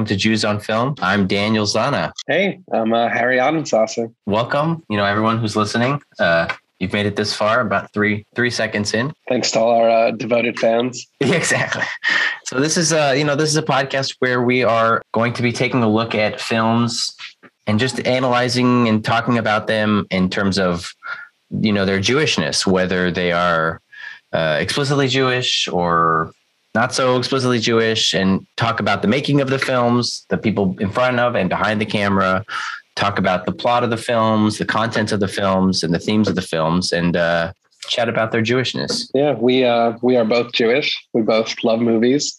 welcome to Jews on Film. I'm Daniel Zana. Hey, I'm uh, Harry Adensasser. Welcome, you know, everyone who's listening. Uh, you've made it this far, about three three seconds in. Thanks to all our uh, devoted fans. Exactly. So this is uh, you know, this is a podcast where we are going to be taking a look at films and just analyzing and talking about them in terms of you know their Jewishness, whether they are uh, explicitly Jewish or not so explicitly Jewish, and talk about the making of the films, the people in front of and behind the camera, talk about the plot of the films, the content of the films, and the themes of the films, and uh, chat about their Jewishness. Yeah, we uh, we are both Jewish. We both love movies.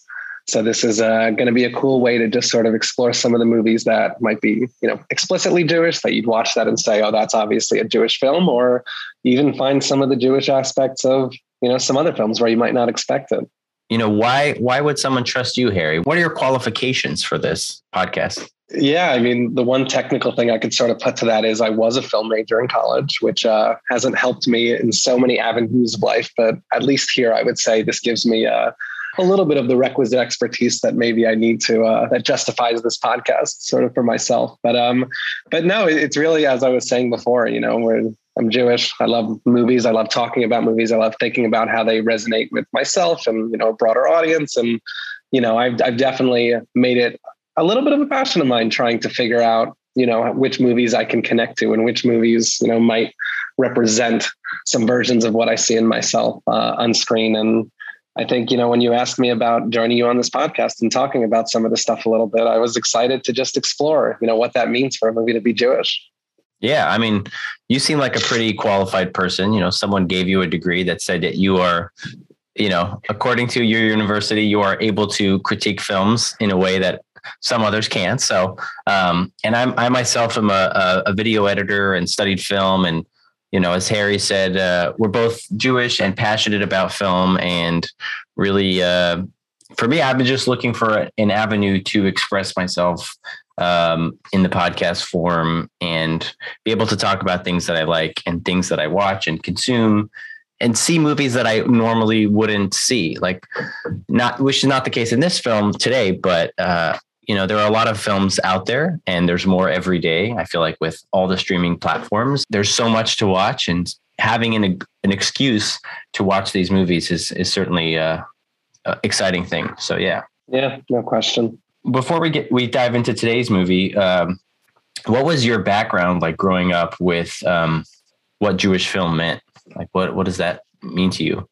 So this is uh, going to be a cool way to just sort of explore some of the movies that might be, you know, explicitly Jewish that you'd watch that and say, oh, that's obviously a Jewish film, or even find some of the Jewish aspects of, you know, some other films where you might not expect it. You know, why why would someone trust you, Harry? What are your qualifications for this podcast? Yeah, I mean, the one technical thing I could sort of put to that is I was a film major in college, which uh, hasn't helped me in so many avenues of life. But at least here, I would say this gives me uh, a little bit of the requisite expertise that maybe I need to uh, that justifies this podcast sort of for myself. But um, but no, it's really as I was saying before. You know, where I'm Jewish. I love movies. I love talking about movies. I love thinking about how they resonate with myself and you know a broader audience. And you know, I've I've definitely made it a little bit of a passion of mine trying to figure out you know which movies I can connect to and which movies you know might represent some versions of what I see in myself uh, on screen. And I think, you know, when you asked me about joining you on this podcast and talking about some of the stuff a little bit, I was excited to just explore, you know, what that means for a movie to be Jewish. Yeah. I mean, you seem like a pretty qualified person. You know, someone gave you a degree that said that you are, you know, according to your university, you are able to critique films in a way that some others can't. So, um, and I'm, I myself am a, a video editor and studied film and you know, as Harry said, uh, we're both Jewish and passionate about film, and really, uh, for me, I've been just looking for an avenue to express myself um, in the podcast form and be able to talk about things that I like and things that I watch and consume and see movies that I normally wouldn't see. Like, not which is not the case in this film today, but uh, you know, there are a lot of films out there and there's more every day. I feel like with all the streaming platforms, there's so much to watch and having an, an excuse to watch these movies is, is certainly a exciting thing. So, yeah. Yeah, no question. Before we get, we dive into today's movie, um, what was your background like growing up with um, what Jewish film meant? Like, what, what does that mean to you?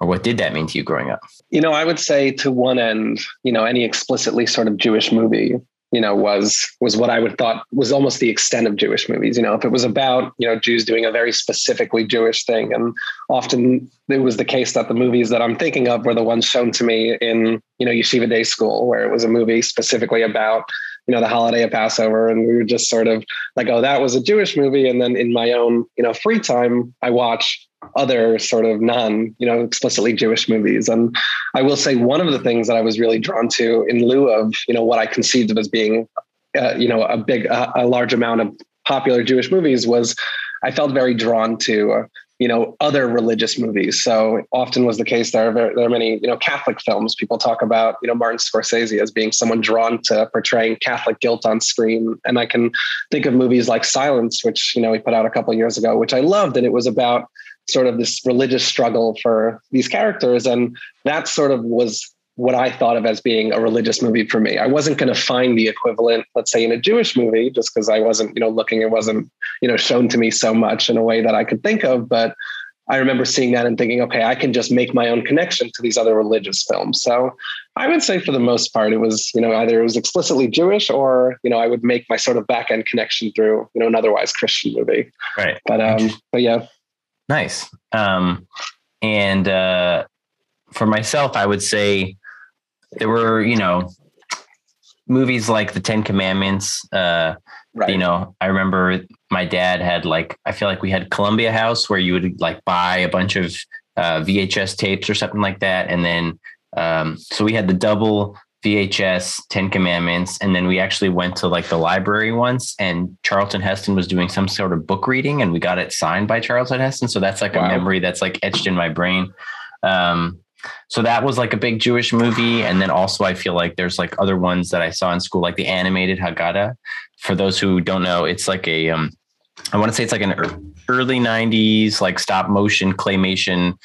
or what did that mean to you growing up? You know, I would say to one end, you know, any explicitly sort of Jewish movie, you know, was was what I would thought was almost the extent of Jewish movies. You know, if it was about you know Jews doing a very specifically Jewish thing, and often it was the case that the movies that I'm thinking of were the ones shown to me in you know yeshiva day school, where it was a movie specifically about you know the holiday of Passover, and we were just sort of like, oh, that was a Jewish movie. And then in my own you know free time, I watch other sort of non, you know, explicitly Jewish movies. And I will say one of the things that I was really drawn to in lieu of, you know, what I conceived of as being, uh, you know, a big, a large amount of popular Jewish movies was I felt very drawn to, you know, other religious movies. So often was the case. There are very, there are many, you know, Catholic films. People talk about, you know, Martin Scorsese as being someone drawn to portraying Catholic guilt on screen. And I can think of movies like Silence, which you know we put out a couple years ago, which I loved, and it was about sort of this religious struggle for these characters. And that sort of was what I thought of as being a religious movie for me. I wasn't going to find the equivalent, let's say, in a Jewish movie, just because I wasn't, you know, looking, it wasn't, you know, shown to me so much in a way that I could think of. But I remember seeing that and thinking, okay, I can just make my own connection to these other religious films. So I would say for the most part, it was, you know, either it was explicitly Jewish or, you know, I would make my sort of back end connection through, you know, an otherwise Christian movie. Right. But um, but yeah. Nice. Um, and uh, for myself, I would say there were, you know, movies like The Ten Commandments. Uh, right. You know, I remember my dad had like, I feel like we had Columbia House where you would like buy a bunch of uh, VHS tapes or something like that. And then, um, so we had the double VHS, Ten Commandments, and then we actually went to like the library once, and Charlton Heston was doing some sort of book reading, and we got it signed by Charlton Heston. So that's like wow. a memory that's like etched in my brain. Um, so that was like a big Jewish movie. And then also I feel like there's like other ones that I saw in school, like the animated Haggadah. For those who don't know, it's like a um, I want to say it's like an early 90s like stop motion claymation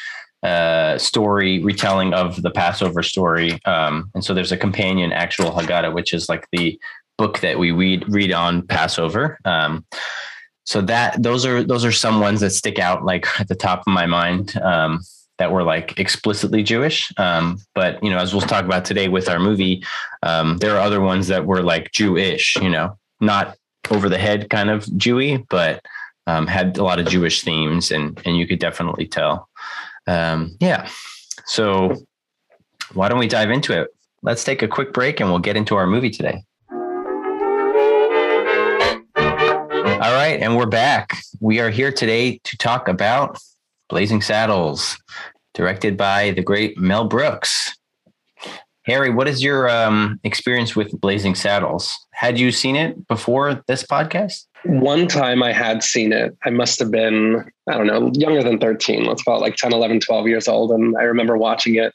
uh, story retelling of the Passover story. Um, and so there's a companion actual Haggadah, which is like the book that we read read on Passover. Um, so that those are those are some ones that stick out like at the top of my mind um, that were like explicitly Jewish. Um, but you know, as we'll talk about today with our movie, um, there are other ones that were like Jewish. You know, not over the head kind of Jewy, but um, had a lot of Jewish themes, and and you could definitely tell. Um, yeah. So why don't we dive into it? Let's take a quick break, and we'll get into our movie today. All right, and we're back. We are here today to talk about Blazing Saddles, directed by the great Mel Brooks. Harry, what is your um, experience with Blazing Saddles? Had you seen it before this podcast? One time I had seen it. I must have been, I don't know, younger than 13, let's call it like 10, 11, 12 years old. And I remember watching it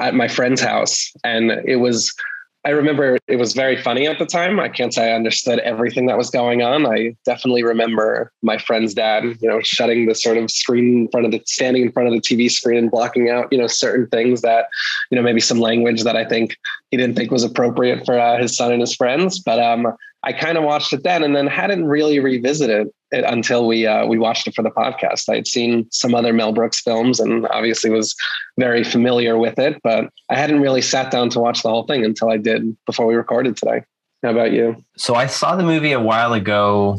at my friend's house. And it was I remember it was very funny at the time. I can't say I understood everything that was going on. I definitely remember my friend's dad, you know, shutting the sort of screen in front of the standing in front of the TV screen and blocking out, you know, certain things that, you know, maybe some language that I think he didn't think was appropriate for uh, his son and his friends. But um, I kind of watched it then and then hadn't really revisited it until we uh, we watched it for the podcast. I had seen some other Mel Brooks films and obviously was very familiar with it, but I hadn't really sat down to watch the whole thing until I did before we recorded today. How about you? So I saw the movie a while ago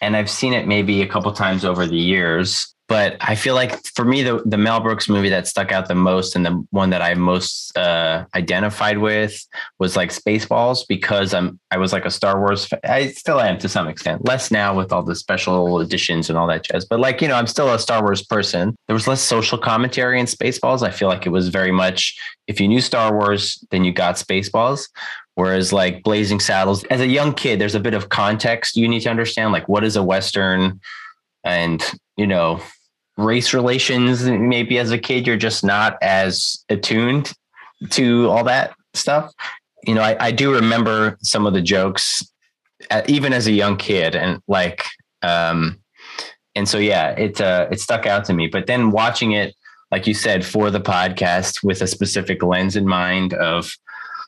and I've seen it maybe a couple times over the years but I feel like for me, the, the Mel Brooks movie that stuck out the most and the one that I most uh, identified with was like Spaceballs because I'm I was like a Star Wars. Fan. I still am to some extent, less now with all the special editions and all that jazz. But like you know, I'm still a Star Wars person. There was less social commentary in Spaceballs. I feel like it was very much if you knew Star Wars, then you got Spaceballs. Whereas like Blazing Saddles, as a young kid, there's a bit of context you need to understand. Like what is a Western, and you know race relations maybe as a kid you're just not as attuned to all that stuff. You know i, I do remember some of the jokes uh, even as a young kid and like um and so yeah it uh it stuck out to me. But then watching it like you said for the podcast with a specific lens in mind of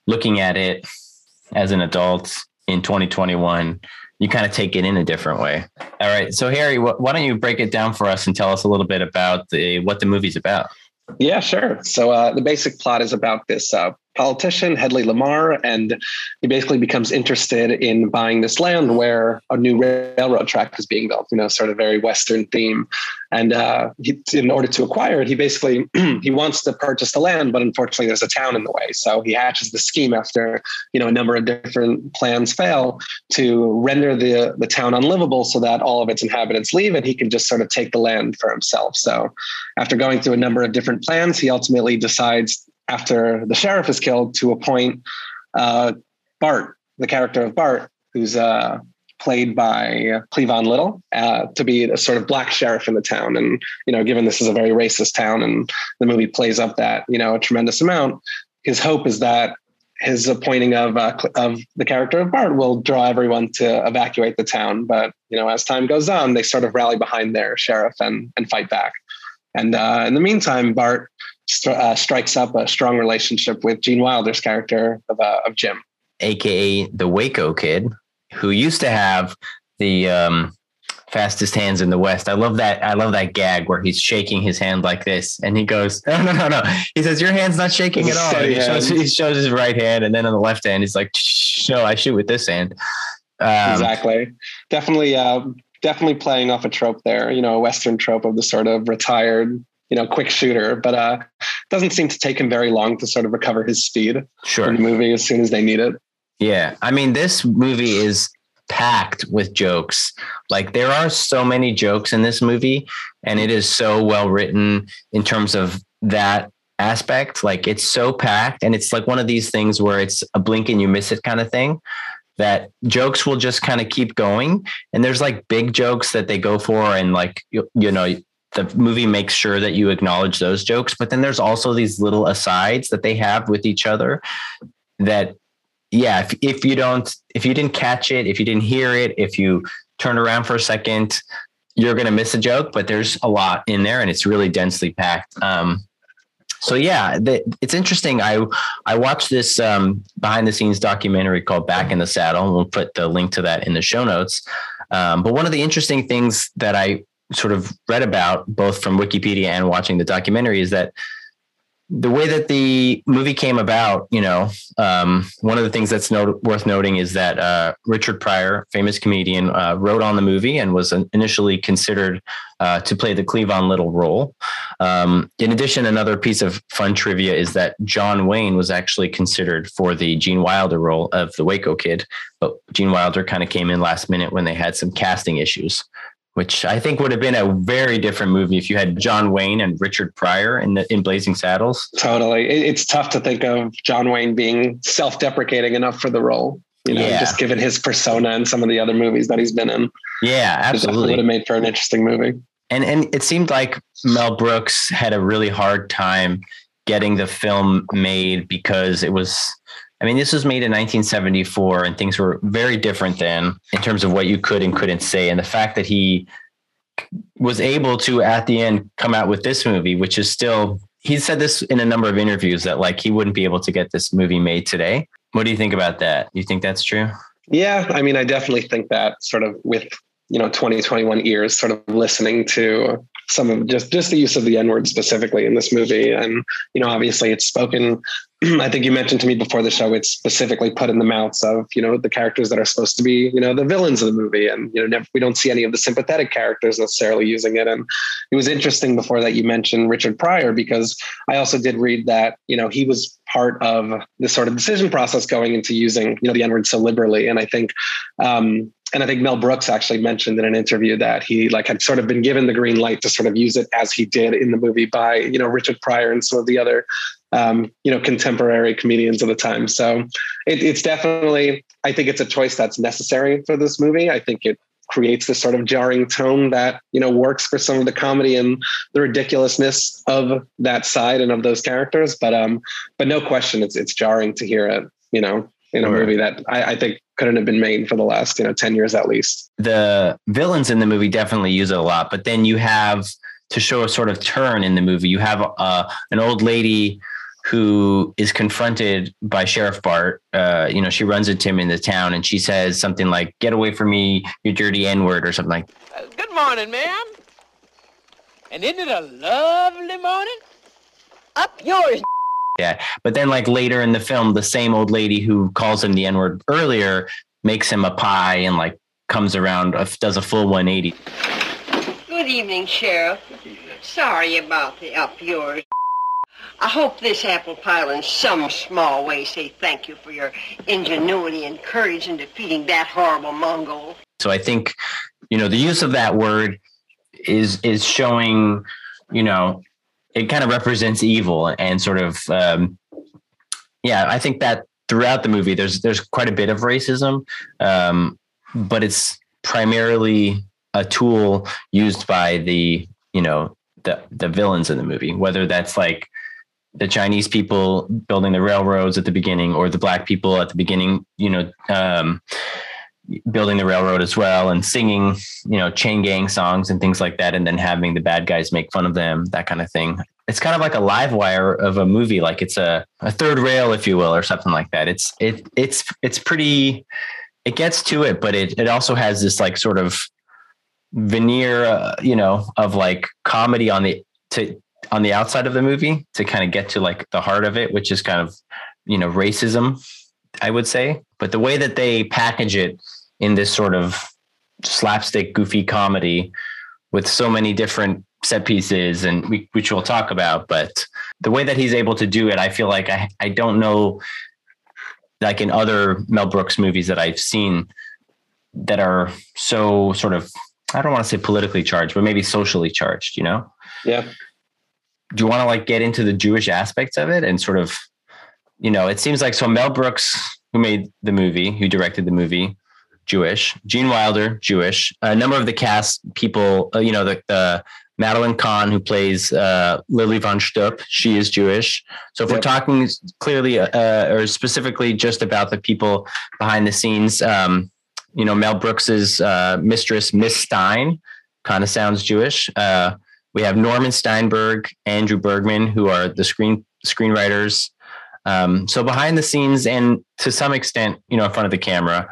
looking at it as an adult in 2021 you kind of take it in a different way. All right. So Harry, wh- why don't you break it down for us and tell us a little bit about the what the movie's about? Yeah, sure. So uh, the basic plot is about this uh, politician, Hedley Lamarr, and he basically becomes interested in buying this land where a new railroad track is being built, you know, sort of very Western theme. And uh, he, in order to acquire it, he basically he wants to purchase the land, but unfortunately there's a town in the way. So he hatches the scheme after, you know, a number of different plans fail to render the, the town unlivable so that all of its inhabitants leave and he can just sort of take the land for himself. So after going through a number of different plans, he ultimately decides after the sheriff is killed to appoint uh, Bart, the character of Bart, who's uh, played by Cleavon Little, uh, to be a sort of black sheriff in the town. And you know, given this is a very racist town, and the movie plays up that you know a tremendous amount, his hope is that his appointing of uh, of the character of Bart will draw everyone to evacuate the town. But you know, as time goes on, they sort of rally behind their sheriff and and fight back. And uh, in the meantime, Bart uh, strikes up a strong relationship with Gene Wilder's character of, uh, of Jim, aka the Waco Kid, who used to have the um, fastest hands in the West. I love that. I love that gag where he's shaking his hand like this, and he goes, "No, no, no, no." He says, "Your hand's not shaking at all." He shows, he shows, his right hand, and then on the left hand, he's like, "No, I shoot with this hand." Um, exactly. Definitely. Uh, definitely playing off a trope there. You know, a Western trope of the sort of retired you know, quick shooter, but uh, doesn't seem to take him very long to sort of recover his speed sure. in the movie as soon as they need it. Yeah. I mean, this movie is packed with jokes. Like there are so many jokes in this movie, and it is so well written in terms of that aspect. Like it's so packed, and it's like one of these things where it's a blink and you miss it kind of thing. That jokes will just kind of keep going, and there's like big jokes that they go for, and like you, you know the movie makes sure that you acknowledge those jokes. But then there's also these little asides that they have with each other that, yeah, if, if you don't, if you didn't catch it, if you didn't hear it, if you turn around for a second, you're going to miss a joke, but there's a lot in there and it's really densely packed. Um, so yeah, the, it's interesting. I I watched this um, behind the scenes documentary called Back in the Saddle. and We'll put the link to that in the show notes. Um, but one of the interesting things that I sort of read about, both from Wikipedia and watching the documentary, is that the way that the movie came about, you know, um, one of the things that's not, worth noting is that uh, Richard Pryor, famous comedian, uh, wrote on the movie and was initially considered uh, to play the Cleavon Little role. Um, in addition, another piece of fun trivia is that John Wayne was actually considered for the Gene Wilder role of the Waco Kid, but Gene Wilder kind of came in last minute when they had some casting issues which I think would have been a very different movie if you had John Wayne and Richard Pryor in the in Blazing Saddles. Totally, it's tough to think of John Wayne being self-deprecating enough for the role. You know, yeah. just given his persona and some of the other movies that he's been in. Yeah, absolutely. It would have made for an interesting movie. And and it seemed like Mel Brooks had a really hard time getting the film made because it was I mean, this was made in 1974 and things were very different then in terms of what you could and couldn't say. And the fact that he was able to, at the end, come out with this movie, which is still, he said this in a number of interviews that like he wouldn't be able to get this movie made today. What do you think about that? You think that's true? Yeah. I mean, I definitely think that sort of with, you know, 2021 ears, sort of listening to some of just just the use of the N word specifically in this movie, and you know, obviously it's spoken. I think you mentioned to me before the show, it's specifically put in the mouths of you know the characters that are supposed to be you know the villains of the movie, and you know never, we don't see any of the sympathetic characters necessarily using it. And it was interesting before that you mentioned Richard Pryor because I also did read that you know he was part of this sort of decision process going into using you know the N word so liberally, and I think um, and I think Mel Brooks actually mentioned in an interview that he like had sort of been given the green light to sort of use it as he did in the movie by you know Richard Pryor and some of the other um, you know contemporary comedians of the time. So it, it's definitely I think it's a choice that's necessary for this movie. I think it creates this sort of jarring tone that you know works for some of the comedy and the ridiculousness of that side and of those characters. But um, but no question, it's it's jarring to hear it. You know, in a movie that I, I, think couldn't have been made for the last you know 10 years at least the villains in the movie definitely use it a lot but then you have to show a sort of turn in the movie you have uh, an old lady who is confronted by sheriff bart uh, you know she runs into him in the town and she says something like get away from me you dirty n-word or something like uh, good morning ma'am and isn't it a lovely morning up yours yeah. But then, like later in the film, the same old lady who calls him the N word earlier makes him a pie and like comes around, uh, does a full 180. Good evening, Sheriff. Sorry about the up yours. I hope this apple will in some small way say thank you for your ingenuity and courage in defeating that horrible Mongo. So I think, you know, the use of that word is is showing, you know, it kind of represents evil and sort of um, yeah i think that throughout the movie there's there's quite a bit of racism um, but it's primarily a tool used by the you know the the villains in the movie whether that's like the chinese people building the railroads at the beginning or the black people at the beginning you know um, building the railroad as well and singing, you know, chain gang songs and things like that, and then having the bad guys make fun of them, that kind of thing. It's kind of like a live wire of a movie, like it's a, a third rail, if you will, or something like that. It's it it's it's pretty. It gets to it, but it it also has this like sort of veneer, uh, you know, of like comedy on the to on the outside of the movie to kind of get to like the heart of it, which is kind of you know racism I would say. But the way that they package it in this sort of slapstick, goofy comedy with so many different set pieces, and we, which we'll talk about, but the way that he's able to do it, I feel like I, I don't know, like in other Mel Brooks movies that I've seen that are so sort of, I don't want to say politically charged, but maybe socially charged, you know? Yeah. Do you want to like get into the Jewish aspects of it and sort of you know, it seems like so Mel Brooks, who made the movie, who directed the movie, Jewish. Gene Wilder, Jewish. A number of the cast people, uh, you know, the, the Madeline Kahn, who plays uh, Lili von Shtupp, she is Jewish. So if yep. we're talking clearly uh, or specifically just about the people behind the scenes, um, you know, Mel Brooks's uh, mistress, Miss Stein, kind of sounds Jewish. Uh, we have Norman Steinberg, Andrew Bergman, who are the screen screenwriters. Um, so behind the scenes, and to some extent, you know, in front of the camera,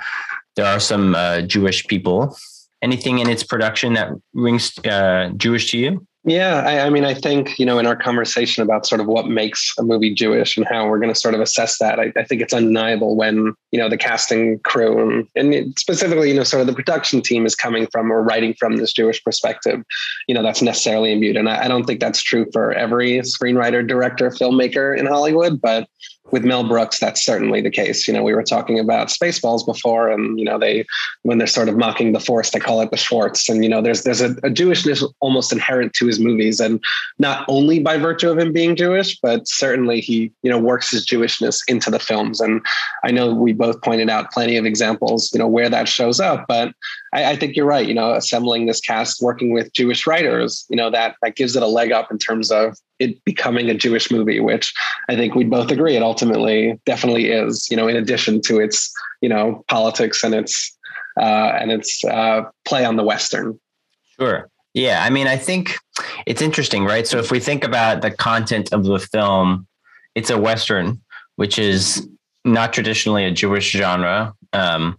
there are some uh, Jewish people anything in its production that rings uh, Jewish to you? Yeah, I, I, mean, I think, you know, in our conversation about sort of what makes a movie Jewish and how we're going to sort of assess that, I, I, think it's undeniable when, you know, the casting crew and, and specifically, you know, sort of the production team is coming from or writing from this Jewish perspective, you know, that's necessarily imbued. And I, I don't think that's true for every screenwriter, director, filmmaker in Hollywood, but with Mel Brooks, that's certainly the case. You know, we were talking about Spaceballs before, and you know, they when they're sort of mocking the Force, they call it the Schwartz. And you know, there's there's a, a Jewishness almost inherent to his movies, and not only by virtue of him being Jewish, but certainly he you know works his Jewishness into the films. And I know we both pointed out plenty of examples, you know, where that shows up. But I, I think you're right. You know, assembling this cast, working with Jewish writers, you know, that that gives it a leg up in terms of it becoming a Jewish movie, which I think we'd both agree it ultimately definitely is. You know, in addition to its you know politics and its uh, and its uh, play on the Western. Sure. Yeah, I mean, I think it's interesting, right? So if we think about the content of the film, it's a Western, which is not traditionally a Jewish genre. Um,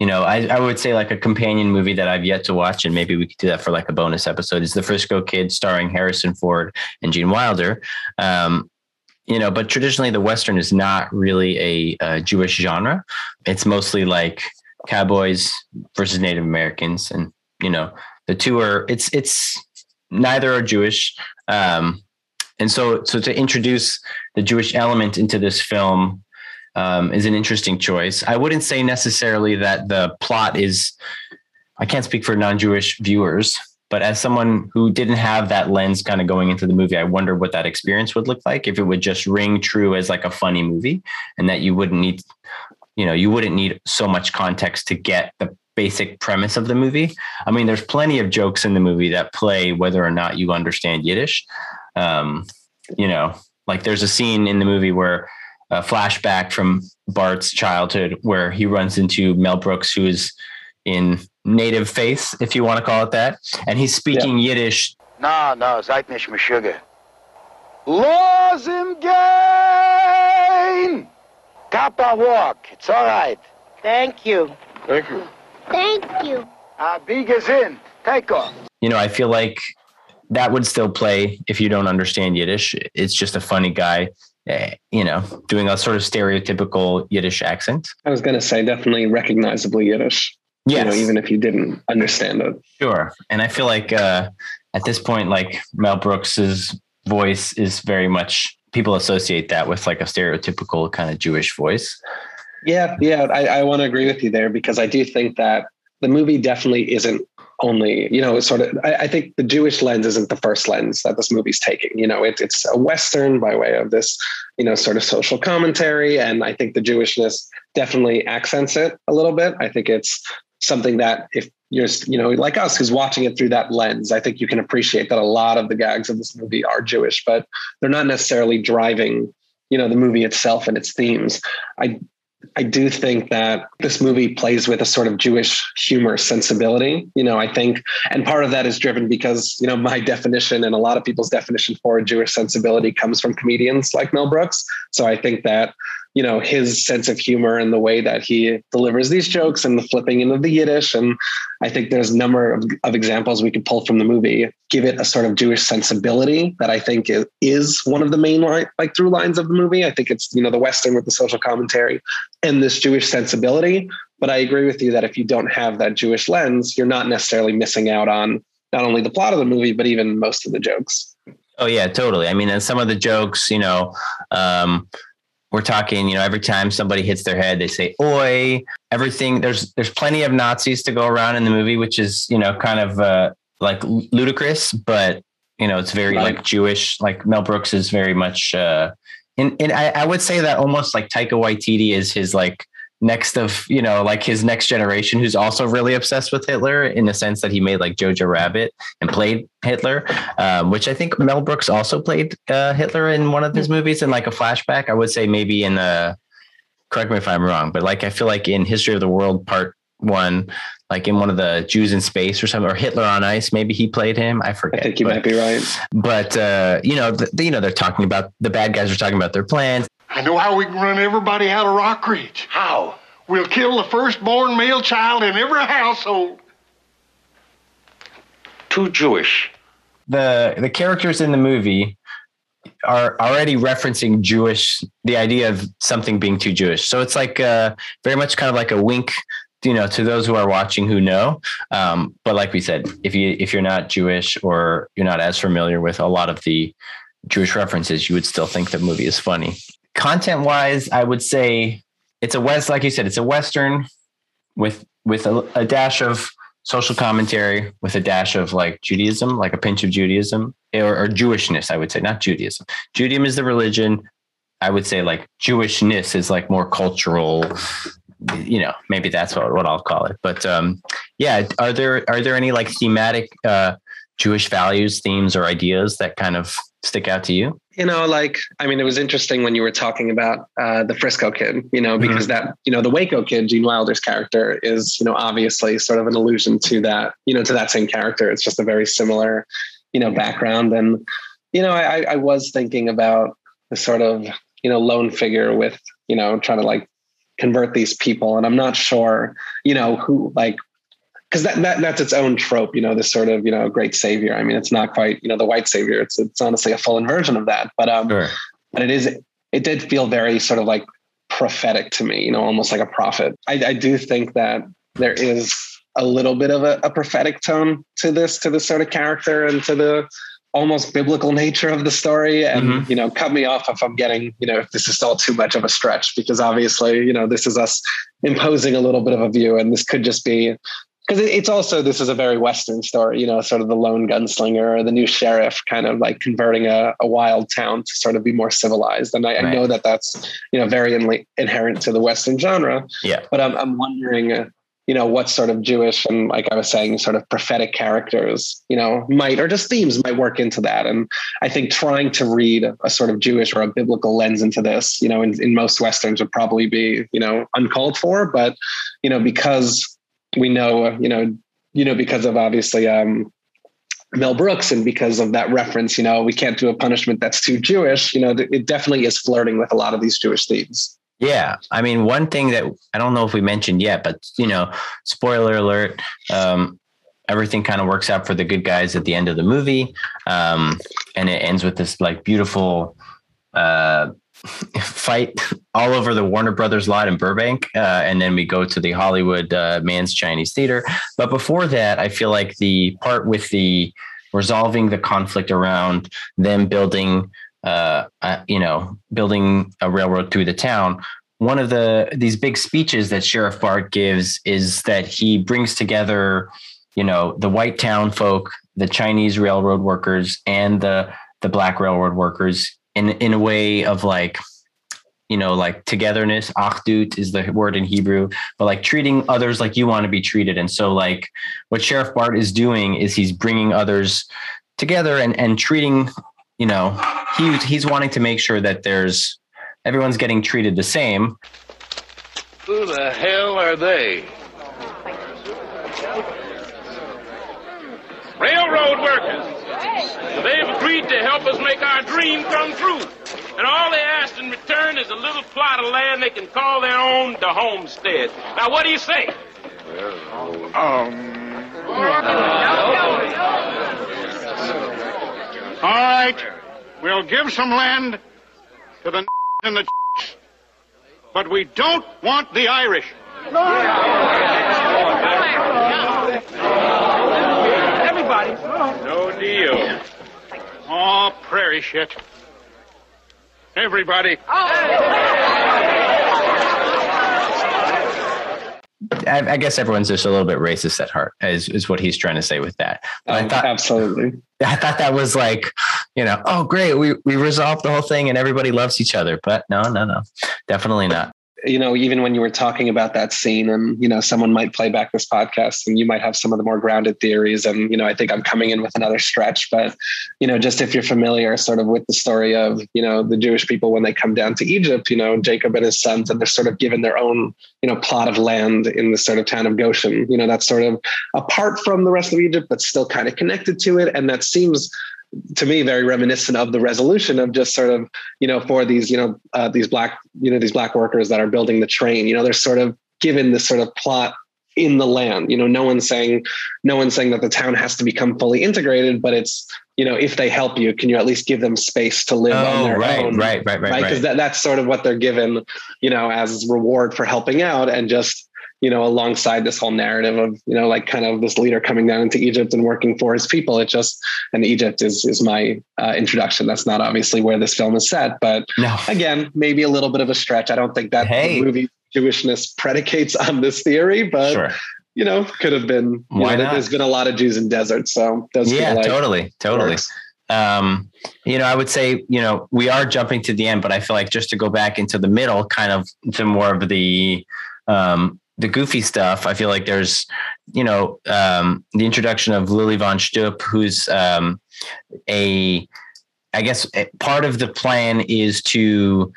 you know, I, I would say like a companion movie that I've yet to watch, and maybe we could do that for like a bonus episode, is The Frisco Kid starring Harrison Ford and Gene Wilder. Um, you know, but traditionally the Western is not really a, a Jewish genre. It's mostly like cowboys versus Native Americans. And, you know, the two are, it's, it's neither are Jewish. Um, and so, so to introduce the Jewish element into this film, um, is an interesting choice. I wouldn't say necessarily that the plot is. I can't speak for non-Jewish viewers, but as someone who didn't have that lens kind of going into the movie, I wonder what that experience would look like if it would just ring true as like a funny movie, and that you wouldn't need, you know, you wouldn't need so much context to get the basic premise of the movie. I mean, there's plenty of jokes in the movie that play whether or not you understand Yiddish. Um, you know, like there's a scene in the movie where a flashback from Bart's childhood where he runs into Mel Brooks, who is in native faith, if you want to call it that, and he's speaking yeah. Yiddish. No, no, seid nicht Meshuggah. Los im Gain! Kappa walk. It's all right. Thank you. Thank you. Thank you. Uh, be gesehen. Take off. You know, I feel like that would still play if you don't understand Yiddish. It's just a funny guy you know, doing a sort of stereotypical Yiddish accent. I was going to say definitely recognizable Yiddish. Yes. You know, even if you didn't understand it. Sure. And I feel like uh, at this point, like Mel Brooks's voice is very much people associate that with like a stereotypical kind of Jewish voice. Yeah, yeah, I, I want to agree with you there because I do think that the movie definitely isn't only, you know, sort of, I, I, think the Jewish lens isn't the first lens that this movie's taking. You know, it, it's a Western by way of this, you know, sort of social commentary. And I think the Jewishness definitely accents it a little bit. I think it's something that if you're, you know, like us who's watching it through that lens, I think you can appreciate that a lot of the gags of this movie are Jewish, but they're not necessarily driving you know the movie itself and its themes i I do think that this movie plays with a sort of Jewish humor sensibility. You know, I think, and part of that is driven because, you know, my definition and a lot of people's definition for a Jewish sensibility comes from comedians like Mel Brooks. So I think that you know his sense of humor and the way that he delivers these jokes and the flipping into the Yiddish. And I think there's a number of, of examples we could pull from the movie, give it a sort of Jewish sensibility that I think is one of the main line, like through lines of the movie. I think it's you know the Western with the social commentary and this Jewish sensibility. But I agree with you that if you don't have that Jewish lens, you're not necessarily missing out on not only the plot of the movie, but even most of the jokes. Oh yeah, totally. I mean, and some of the jokes, you know, um, we're talking, you know, every time somebody hits their head, they say "oi." Everything there's there's plenty of Nazis to go around in the movie, which is you know kind of uh, like ludicrous, but you know it's very right. like Jewish. Like Mel Brooks is very much, uh, and and I, I would say that almost like Taika Waititi is his like next of you know like his next generation who's also really obsessed with Hitler in the sense that he made like Jojo Rabbit and played Hitler, um, which I think Mel Brooks also played uh, Hitler in one of his movies in like a flashback. I would say maybe in a correct me if I'm wrong, but like I feel like in History of the World Part One, like in one of the Jews in Space or something, or Hitler on Ice, maybe he played him. I forget. I think you but, might be right. But uh, you know, the, you know, they're talking about the bad guys are talking about their plans. I know how we can run everybody out of Rock Ridge. How? We'll kill the firstborn male child in every household. Too Jewish. the the characters in the movie are already referencing Jewish, the idea of something being too Jewish. So it's like uh, very much kind of like a wink, you know, to those who are watching who know. Um, but like we said, if you if you're not Jewish or you're not as familiar with a lot of the Jewish references, you would still think the movie is funny. Content wise, I would say it's a west, like you said, it's a western with with a, a dash of social commentary with a dash of like Judaism, like a pinch of Judaism or, or Jewishness, I would say, not Judaism. Judaism is the religion. I would say like Jewishness is like more cultural, you know, maybe that's what, what I'll call it. But um, yeah, are there are there any like thematic uh, Jewish values, themes, or ideas that kind of stick out to you? you know, like, I mean, it was interesting when you were talking about uh, the Frisco kid, you know, because that, you know, the Waco kid, Gene Wilder's character is, you know, obviously sort of an allusion to that, you know, to that same character. It's just a very similar, you know, background. And, you know, I, I was thinking about the sort of, you know, lone figure with, you know, trying to like convert these people. And I'm not sure, you know, who like because that, that that's its own trope, you know, this sort of, you know, great savior. I mean, it's not quite, you know, the white savior. It's it's honestly a full inversion of that. But um Sure. but it is it did feel very sort of like prophetic to me, you know, almost like a prophet. I, I do think that there is a little bit of a, a prophetic tone to this, to this sort of character and to the almost biblical nature of the story. And, Mhm. you know, cut me off if I'm getting, you know, if this is all too much of a stretch, because obviously, you know, this is us imposing a little bit of a view and this could just be because it's also this is a very western story you know sort of the lone gunslinger or the new sheriff kind of like converting a, a wild town to sort of be more civilized and i, I know that that's you know very in, inherent to the western genre Yeah. but i'm, I'm wondering uh, you know what sort of jewish and like i was saying sort of prophetic characters you know might or just themes might work into that and i think trying to read a sort of jewish or a biblical lens into this you know in, in most westerns would probably be you know uncalled for but you know because we know, you know, you know, because of obviously um, Mel Brooks and because of that reference, you know, we can't do a punishment that's too Jewish. You know, it definitely is flirting with a lot of these Jewish themes. Yeah, I mean, one thing that I don't know if we mentioned yet, but you know, spoiler alert, um, everything kind of works out for the good guys at the end of the movie, um, and it ends with this like beautiful uh, fight all over the Warner Brothers lot in Burbank, uh, and then we go to the Hollywood uh, Mann's Chinese Theater. But before that, I feel like the part with the resolving the conflict around them building uh, uh, you know, building a railroad through the town. One of the these big speeches that Sheriff Bart gives is that he brings together, you know, the white town folk, the Chinese railroad workers, and the the black railroad workers in in a way of like, you know, like togetherness. Achdut is the word in Hebrew, but like treating others like you want to be treated. And so, like, what Sheriff Bart is doing is he's bringing others together and and treating you know, he he's wanting to make sure that there's everyone's getting treated the same. Who the hell are they? Railroad workers. They've agreed to help us make our dream come true. And all they ask in return is a little plot of land they can call their own, the homestead. Now, what do you say? Um. All right. We'll give some land to the and the but we don't want the Irish. Everybody. No deal. Oh, prairie shit. Everybody. Oh. I, I guess everyone's just a little bit racist at heart, is, is what he's trying to say with that. But I Um, thought absolutely. I thought that was like, you know, oh great, we we resolved the whole thing and everybody loves each other. But no, no, no, definitely not. You know, even when you were talking about that scene and, you know, someone might play back this podcast and you might have some of the more grounded theories. And, you know, I think I'm coming in with another stretch, but, you know, just if you're familiar sort of with the story of, you know, the Jewish people when they come down to Egypt, you know, Jacob and his sons, and they're sort of given their own, you know, plot of land in the sort of town of Goshen, you know, that's sort of apart from the rest of Egypt, but still kind of connected to it. And that seems to me very reminiscent of the resolution of just sort of you know for these you know uh, these black you know these black workers that are building the train you know they're sort of given this sort of plot in the land you know no one's saying no one's saying that the town has to become fully integrated but it's you know if they help you can you at least give them space to live Oh, on their right, own right, right, right, because right. that, that's sort of what they're given you know as reward for helping out and just you know alongside this whole narrative of you know like kind of this leader coming down into egypt and working for his people it just and egypt is is my uh, introduction that's not obviously where this film is set but No. again maybe a little bit of a stretch i don't think that Hey. the movie jewishness predicates on this theory but Sure. you know could have been Why know, not? there's been a lot of jews in deserts so Yeah, like totally, totally. works. um, you know, I would say, you know, we are jumping to the end, but I feel like just to go back into the middle, kind of to more of the um, the goofy stuff. I feel like there's, you know, um, the introduction of Lili von Shtupp, who's um, a, I guess part of the plan is to,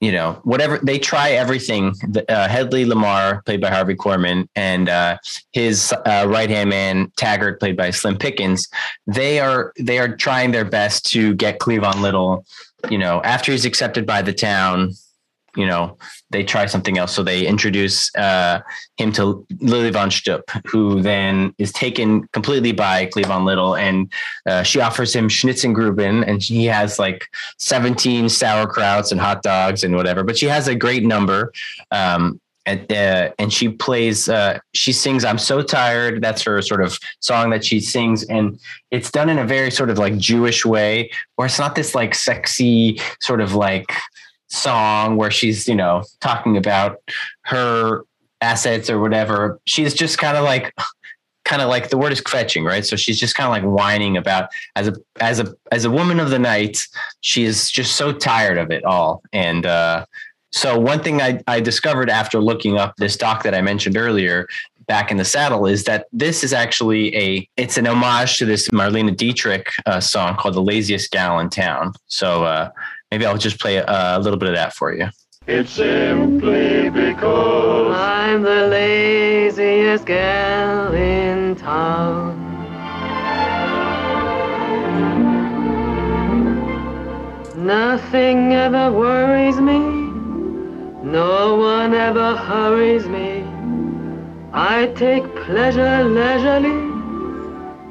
you know, whatever they try everything. Uh, Hedley Lamarr, played by Harvey Korman, and uh, his uh, right hand man Taggart, played by Slim Pickens they are they are trying their best to get Cleavon Little, you know, after he's accepted by the town, you know, they try something else. So they introduce uh, him to Lili von Shtupp, who then is taken completely by Cleavon Little, and uh, she offers him Schnitzengruben, and he has like 17 sauerkrauts and hot dogs and whatever. But she has a great number. Um, and, uh, and she plays uh, she sings i'm so tired that's her sort of song that she sings and it's done in a very sort of like jewish way where it's not this like sexy sort of like song where she's you know talking about her assets or whatever she's just kind of like kind of like the word is kvetching right so she's just kind of like whining about as a as a as a woman of the night she is just so tired of it all and uh so one thing I, I discovered after looking up this doc that I mentioned earlier, back in the saddle, is that this is actually a it's an homage to this Marlene Dietrich uh, song called "The Laziest Gal in Town." So uh, maybe I'll just play a, a little bit of that for you. It's simply because I'm the laziest gal in town. Nothing ever worries me. No one ever hurries me. I take pleasure leisurely,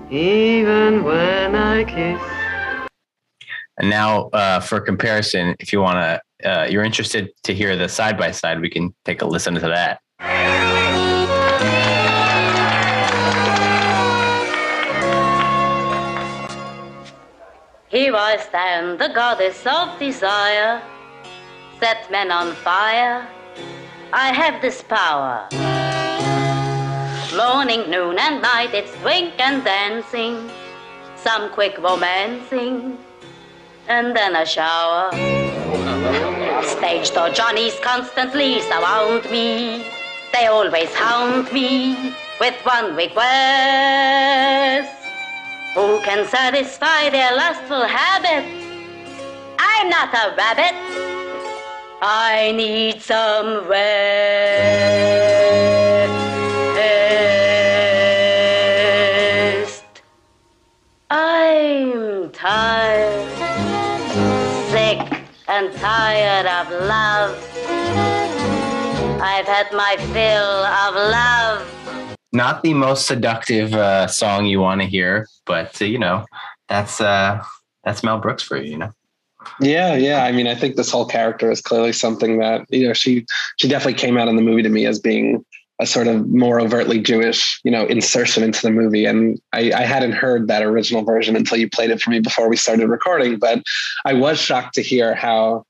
even when I kiss. And now, uh, for comparison, if you want to, uh, you're interested to hear the side by side, we can take a listen to that. Here I stand, the goddess of desire, set men on fire. I have this power. Morning, noon, and night, it's drink and dancing, some quick romancing, and then a shower. Stage door Johnnies constantly surround me. They always hound me with one request. Who can satisfy their lustful habit? I'm not a rabbit. I need some rest. And tired of love. I've had my fill of love. Not the most seductive uh, song you want to hear, but uh, you know, that's uh, that's Mel Brooks for you. You know. Yeah, yeah. I mean, I think this whole character is clearly something that you know she she definitely came out in the movie to me as being a sort of more overtly Jewish, you know, insertion into the movie. And I, I hadn't heard that original version until you played it for me before we started recording. But I was shocked to hear how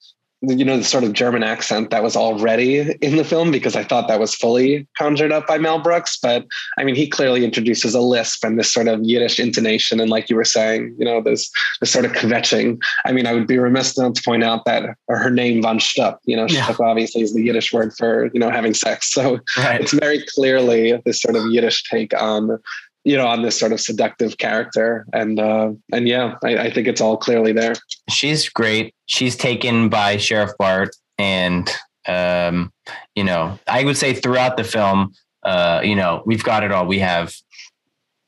you know, the sort of German accent that was already in the film because I thought that was fully conjured up by Mel Brooks. But I mean, he clearly introduces a lisp and this sort of Yiddish intonation. And like you were saying, you know, this, this sort of kvetching. I mean, I would be remiss not to point out that her name von Shtupp, you know, yeah. Shtupp obviously is the Yiddish word for, you know, having sex. So right. it's very clearly this sort of Yiddish take on you know, on this sort of seductive character. And uh, and yeah, I, I think it's all clearly there. She's great. She's taken by Sheriff Bart, and um, you know, I would say throughout the film, uh, you know, we've got it all. We have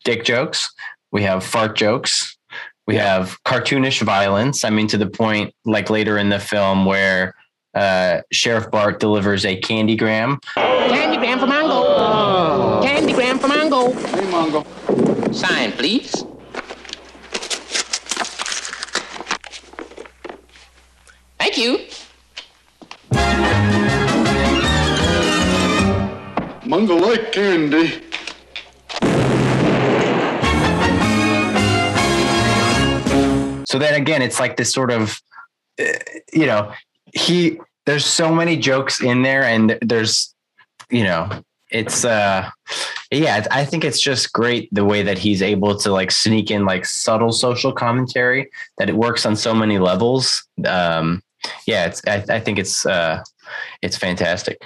dick jokes, we have fart jokes, we yeah. have cartoonish violence. I mean, to the point like later in the film where uh, Sheriff Bart delivers a candygram. Candygram for Mongo. Candygram for Mongo. Hey, Mongo. Sign, please. Thank you. Mongo like candy. So then again, it's like this sort of, uh, you know, he there's so many jokes in there and there's you know it's uh yeah i think it's just great the way that he's able to like sneak in like subtle social commentary that it works on so many levels. Um yeah it's i, I think it's uh it's fantastic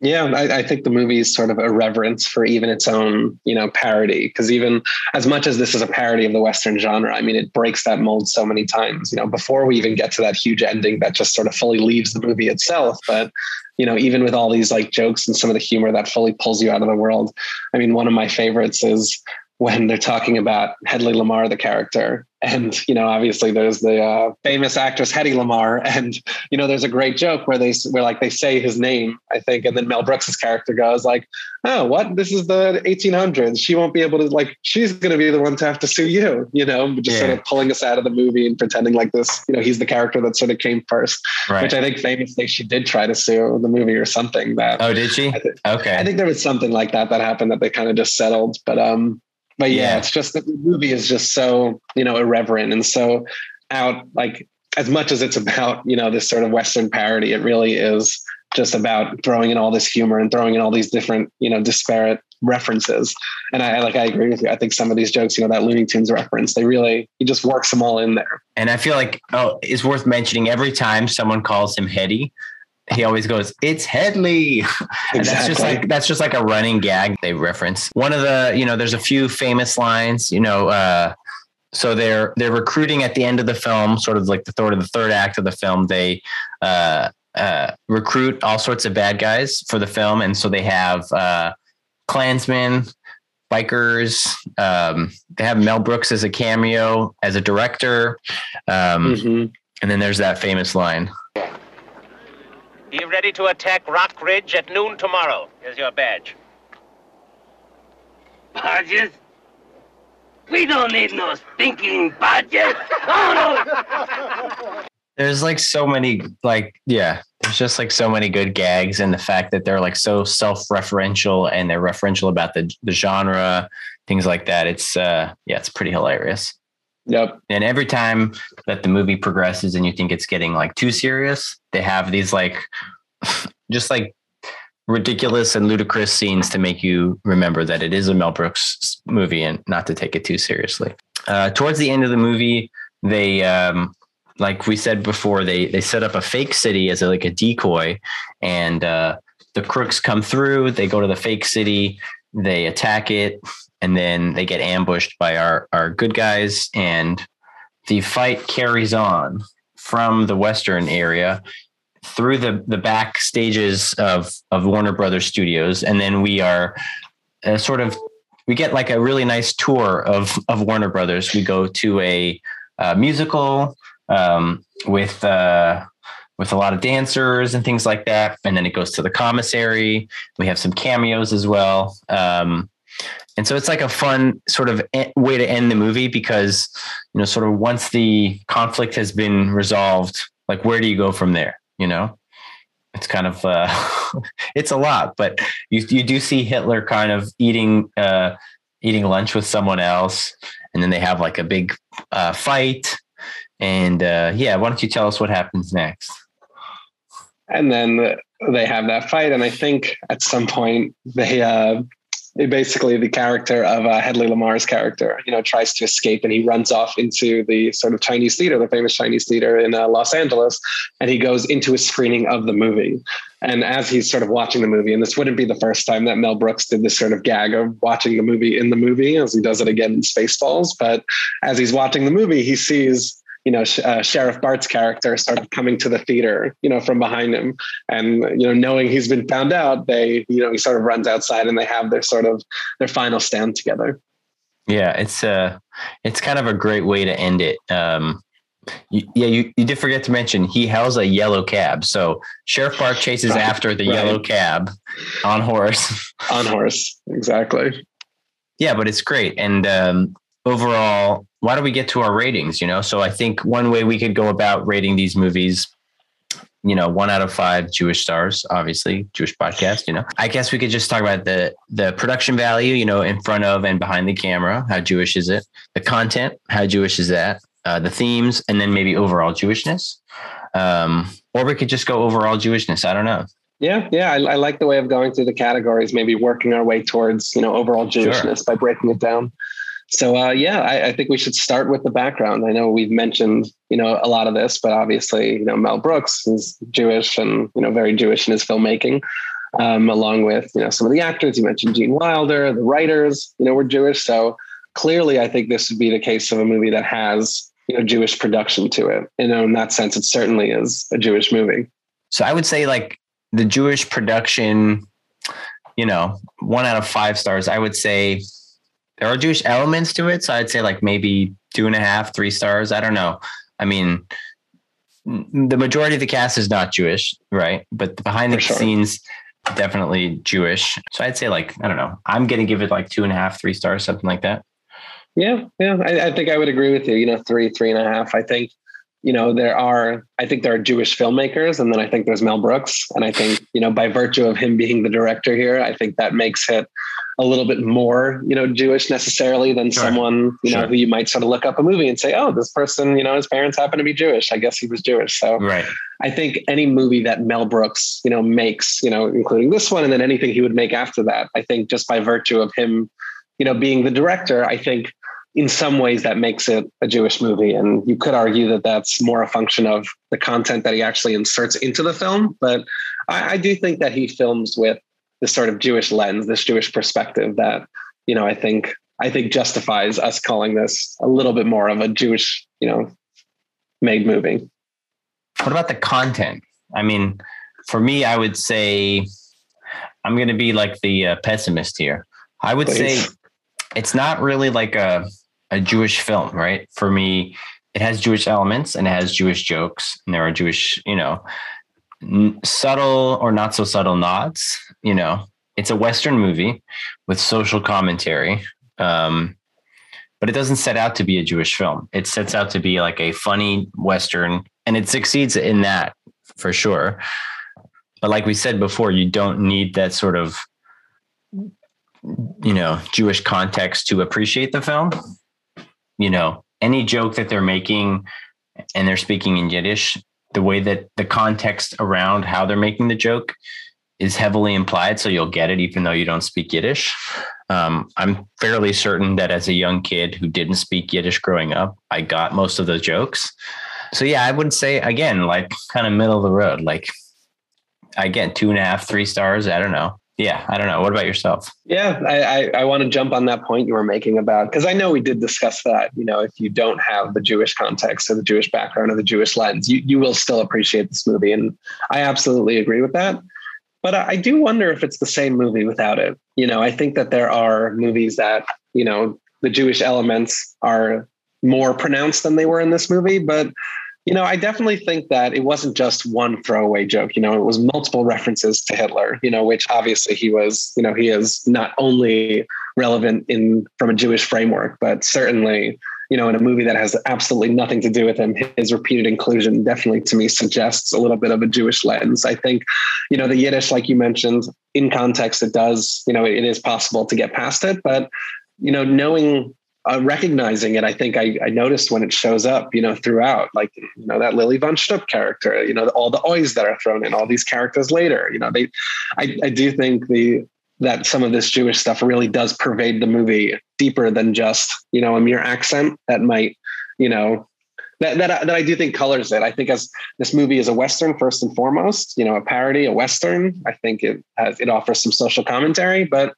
yeah, I, I, think the movie is sort of a reverence for even its own, you know, parody. Because even as much as this is a parody of the Western genre, I mean, it breaks that mold so many times. You know, before we even get to that huge ending that just sort of fully leaves the movie itself. But you know, even with all these like jokes and some of the humor that fully pulls you out of the world. I mean, one of my favorites is when they're talking about Hedley Lamarr, the character. And, you know, obviously there's the uh, famous actress Hedy Lamarr. And, you know, there's a great joke where they, where like they say his name, I think. And then Mel Brooks's character goes like, oh, what? This is the 1800s. She won't be able to like, she's going to be the one to have to sue you, you know, just yeah. sort of pulling us out of the movie and pretending like this, you know, he's the character that sort of came first, right. which I think famously she did try to sue the movie or something that. Oh, did she? I th- okay. I think there was something like that that happened that they kind of just settled. But, um, but yeah, yeah, it's just that the movie is just so you know irreverent and so out like as much as it's about you know this sort of western parody it really is just about throwing in all this humor and throwing in all these different you know disparate references. And i like i agree with you. I think some of these jokes you know that looney tunes reference they really he just works them all in there. And i feel like oh it's worth mentioning every time someone calls him Hedy he always goes, "It's Hedley," Exactly. that's just like that's just like a running gag they reference. One of the, you know, there's a few famous lines, you know, uh, so they're they're recruiting at the end of the film, sort of like the third of the third act of the film. They uh, uh, recruit all sorts of bad guys for the film, and so they have uh, Klansmen, bikers. Um, they have Mel Brooks as a cameo as a director, um, mm-hmm. and then there's that famous line. Be ready to attack Rock Ridge at noon tomorrow. Here's your badge. Badges? We don't need no stinking badges. Oh, no. There's like so many, like, yeah, there's just like so many good gags, and the fact that they're like so self-referential and they're referential about the the genre, things like that. It's uh, yeah, it's pretty hilarious. Yep. And every time that the movie progresses and you think it's getting like too serious, they have these like just like ridiculous and ludicrous scenes to make you remember that it is a Mel Brooks movie and not to take it too seriously. Uh, towards the end of the movie, they um, like we said before, they they set up a fake city as a, like a decoy, and uh, the crooks come through. They go to the fake city, they attack it, and then they get ambushed by our our good guys and the fight carries on from the western area through the the back stages of of Warner Brothers Studios and then we are uh, sort of we get like a really nice tour of of Warner Brothers. We go to a uh, musical um, with uh, with a lot of dancers and things like that and then it goes to the commissary. We have some cameos as well. Um, and so it's like a fun sort of way to end the movie because you know sort of once the conflict has been resolved like where do you go from there you know it's kind of uh it's a lot but you you do see hitler kind of eating uh eating lunch with someone else and then they have like a big uh fight and uh yeah why don't you tell us what happens next and then they have that fight. And I think at some point they, uh, basically the character of uh, Hedley Lamarr's character, you know, tries to escape and he runs off into the sort of Chinese theater, the famous Chinese theater in uh, Los Angeles, and he goes into a screening of the movie. And as he's sort of watching the movie, and this wouldn't be the first time that Mel Brooks did this sort of gag of watching the movie in the movie, as he does it again in Spaceballs. But as he's watching the movie, he sees you know, uh, Sheriff Bart's character sort of coming to the theater, you know, from behind him, and you know, knowing he's been found out, they, you know, he sort of runs outside and they have their sort of their final stand together. Yeah, it's uh it's kind of a great way to end it. Um, you, yeah, you, you did forget to mention he hails a yellow cab. So Sheriff Bart chases right, after the right. yellow cab on horse. on horse, exactly. Yeah, but it's great. And um, overall, why don't we get to our ratings? You know, so I think one way we could go about rating these movies, you know, one out of five Jewish stars, obviously Jewish podcast. You know, I guess we could just talk about the the production value, you know, in front of and behind the camera. How Jewish is it? The content, how Jewish is that? Uh, the themes, and then maybe overall Jewishness. Um, or we could just go overall Jewishness. I don't know. Yeah, yeah, I, I, like the way of going through the categories, maybe working our way towards you know overall Jewishness sure. by breaking it down. So uh, yeah, I, I, think we should start with the background. I know we've mentioned you know a lot of this, but obviously you know Mel Brooks is Jewish and you know very Jewish in his filmmaking, um, along with you know some of the actors. You mentioned Gene Wilder, the writers, you know, were Jewish. So clearly, I think this would be the case of a movie that has you know Jewish production to it. You know, in that sense, it certainly is a Jewish movie. So I would say like the Jewish production, you know, one out of five stars. I would say there are Jewish elements to it. So I'd say like maybe two and a half, three stars. I don't know. I mean, the majority of the cast is not Jewish, right? But the behind the sure. scenes, definitely Jewish. So I'd say like, I don't know. I'm going to give it like two and a half, three stars, something like that. Yeah. Yeah. I, I think I would agree with you. You know, three, three and a half. I think you know, there are, I think there are Jewish filmmakers, and then I think there's Mel Brooks. And I think, you know, by virtue of him being the director here, I think that makes it a little bit more, you know, Jewish necessarily than sure. someone, you know, who you might sort of look up a movie and say, oh, this person, you know, his parents happen to be Jewish. I guess he was Jewish. So right. I think any movie that Mel Brooks, you know, makes, you know, including this one and then anything he would make after that, I think just by virtue of him, you know, being the director, I think in some ways that makes it a Jewish movie. And you could argue that that's more a function of the content that he actually inserts into the film. But I, I do think that he films with this sort of Jewish lens, this Jewish perspective that, you know, I think I think justifies us calling this a little bit more of a Jewish, you know, made movie. What about the content? I mean, for me, I would say I'm going to be like the uh, pessimist here. I would Please. say it's not really like a a Jewish film, right? For me, it has Jewish elements and it has Jewish jokes, and there are Jewish, you know, subtle or not so subtle nods. You know, it's a Western movie with social commentary, um, but it doesn't set out to be a Jewish film. It sets out to be like a funny Western, and it succeeds in that for sure. But like we said before, you don't need that sort of you know Jewish context to appreciate the film you know, any joke that they're making and they're speaking in Yiddish, the way that the context around how they're making the joke is heavily implied. So you'll get it even though you don't speak Yiddish. Um, I'm fairly certain that as a young kid who didn't speak Yiddish growing up, I got most of the jokes. So yeah, I would say again, like kind of middle of the road, like I get two and a half, three stars. I don't know yeah, I don't know. What about yourself? Yeah, I, I, I want to jump on that point you were making about because I know we did discuss that. You know, if you don't have the Jewish context or the Jewish background or the Jewish lens, you, you will still appreciate this movie. And I absolutely agree with that. But I do wonder if it's the same movie without it. You know, I think that there are movies that, you know, the Jewish elements are more pronounced than they were in this movie. But you know, I definitely think that it wasn't just one throwaway joke. You know, it was multiple references to Hitler. You know, which obviously he was. You know, he is not only relevant in from a Jewish framework, but certainly, you know, in a movie that has absolutely nothing to do with him, his repeated inclusion definitely to me suggests a little bit of a Jewish lens. I think, you know, the Yiddish, like you mentioned, in context, it does. You know, it is possible to get past it, but you know, knowing uh, recognizing it, I think I, I, noticed when it shows up, you know, throughout, like, you know, that Lili von Shtupp character, you know, all the oys that are thrown in, all these characters later, you know, they, I, I do think the, that some of this Jewish stuff really does pervade the movie deeper than just, you know, a mere accent that might, you know, that, that, that I do think colors it. I think as this movie is a Western first and foremost, you know, a parody, a Western, I think it has, it offers some social commentary, but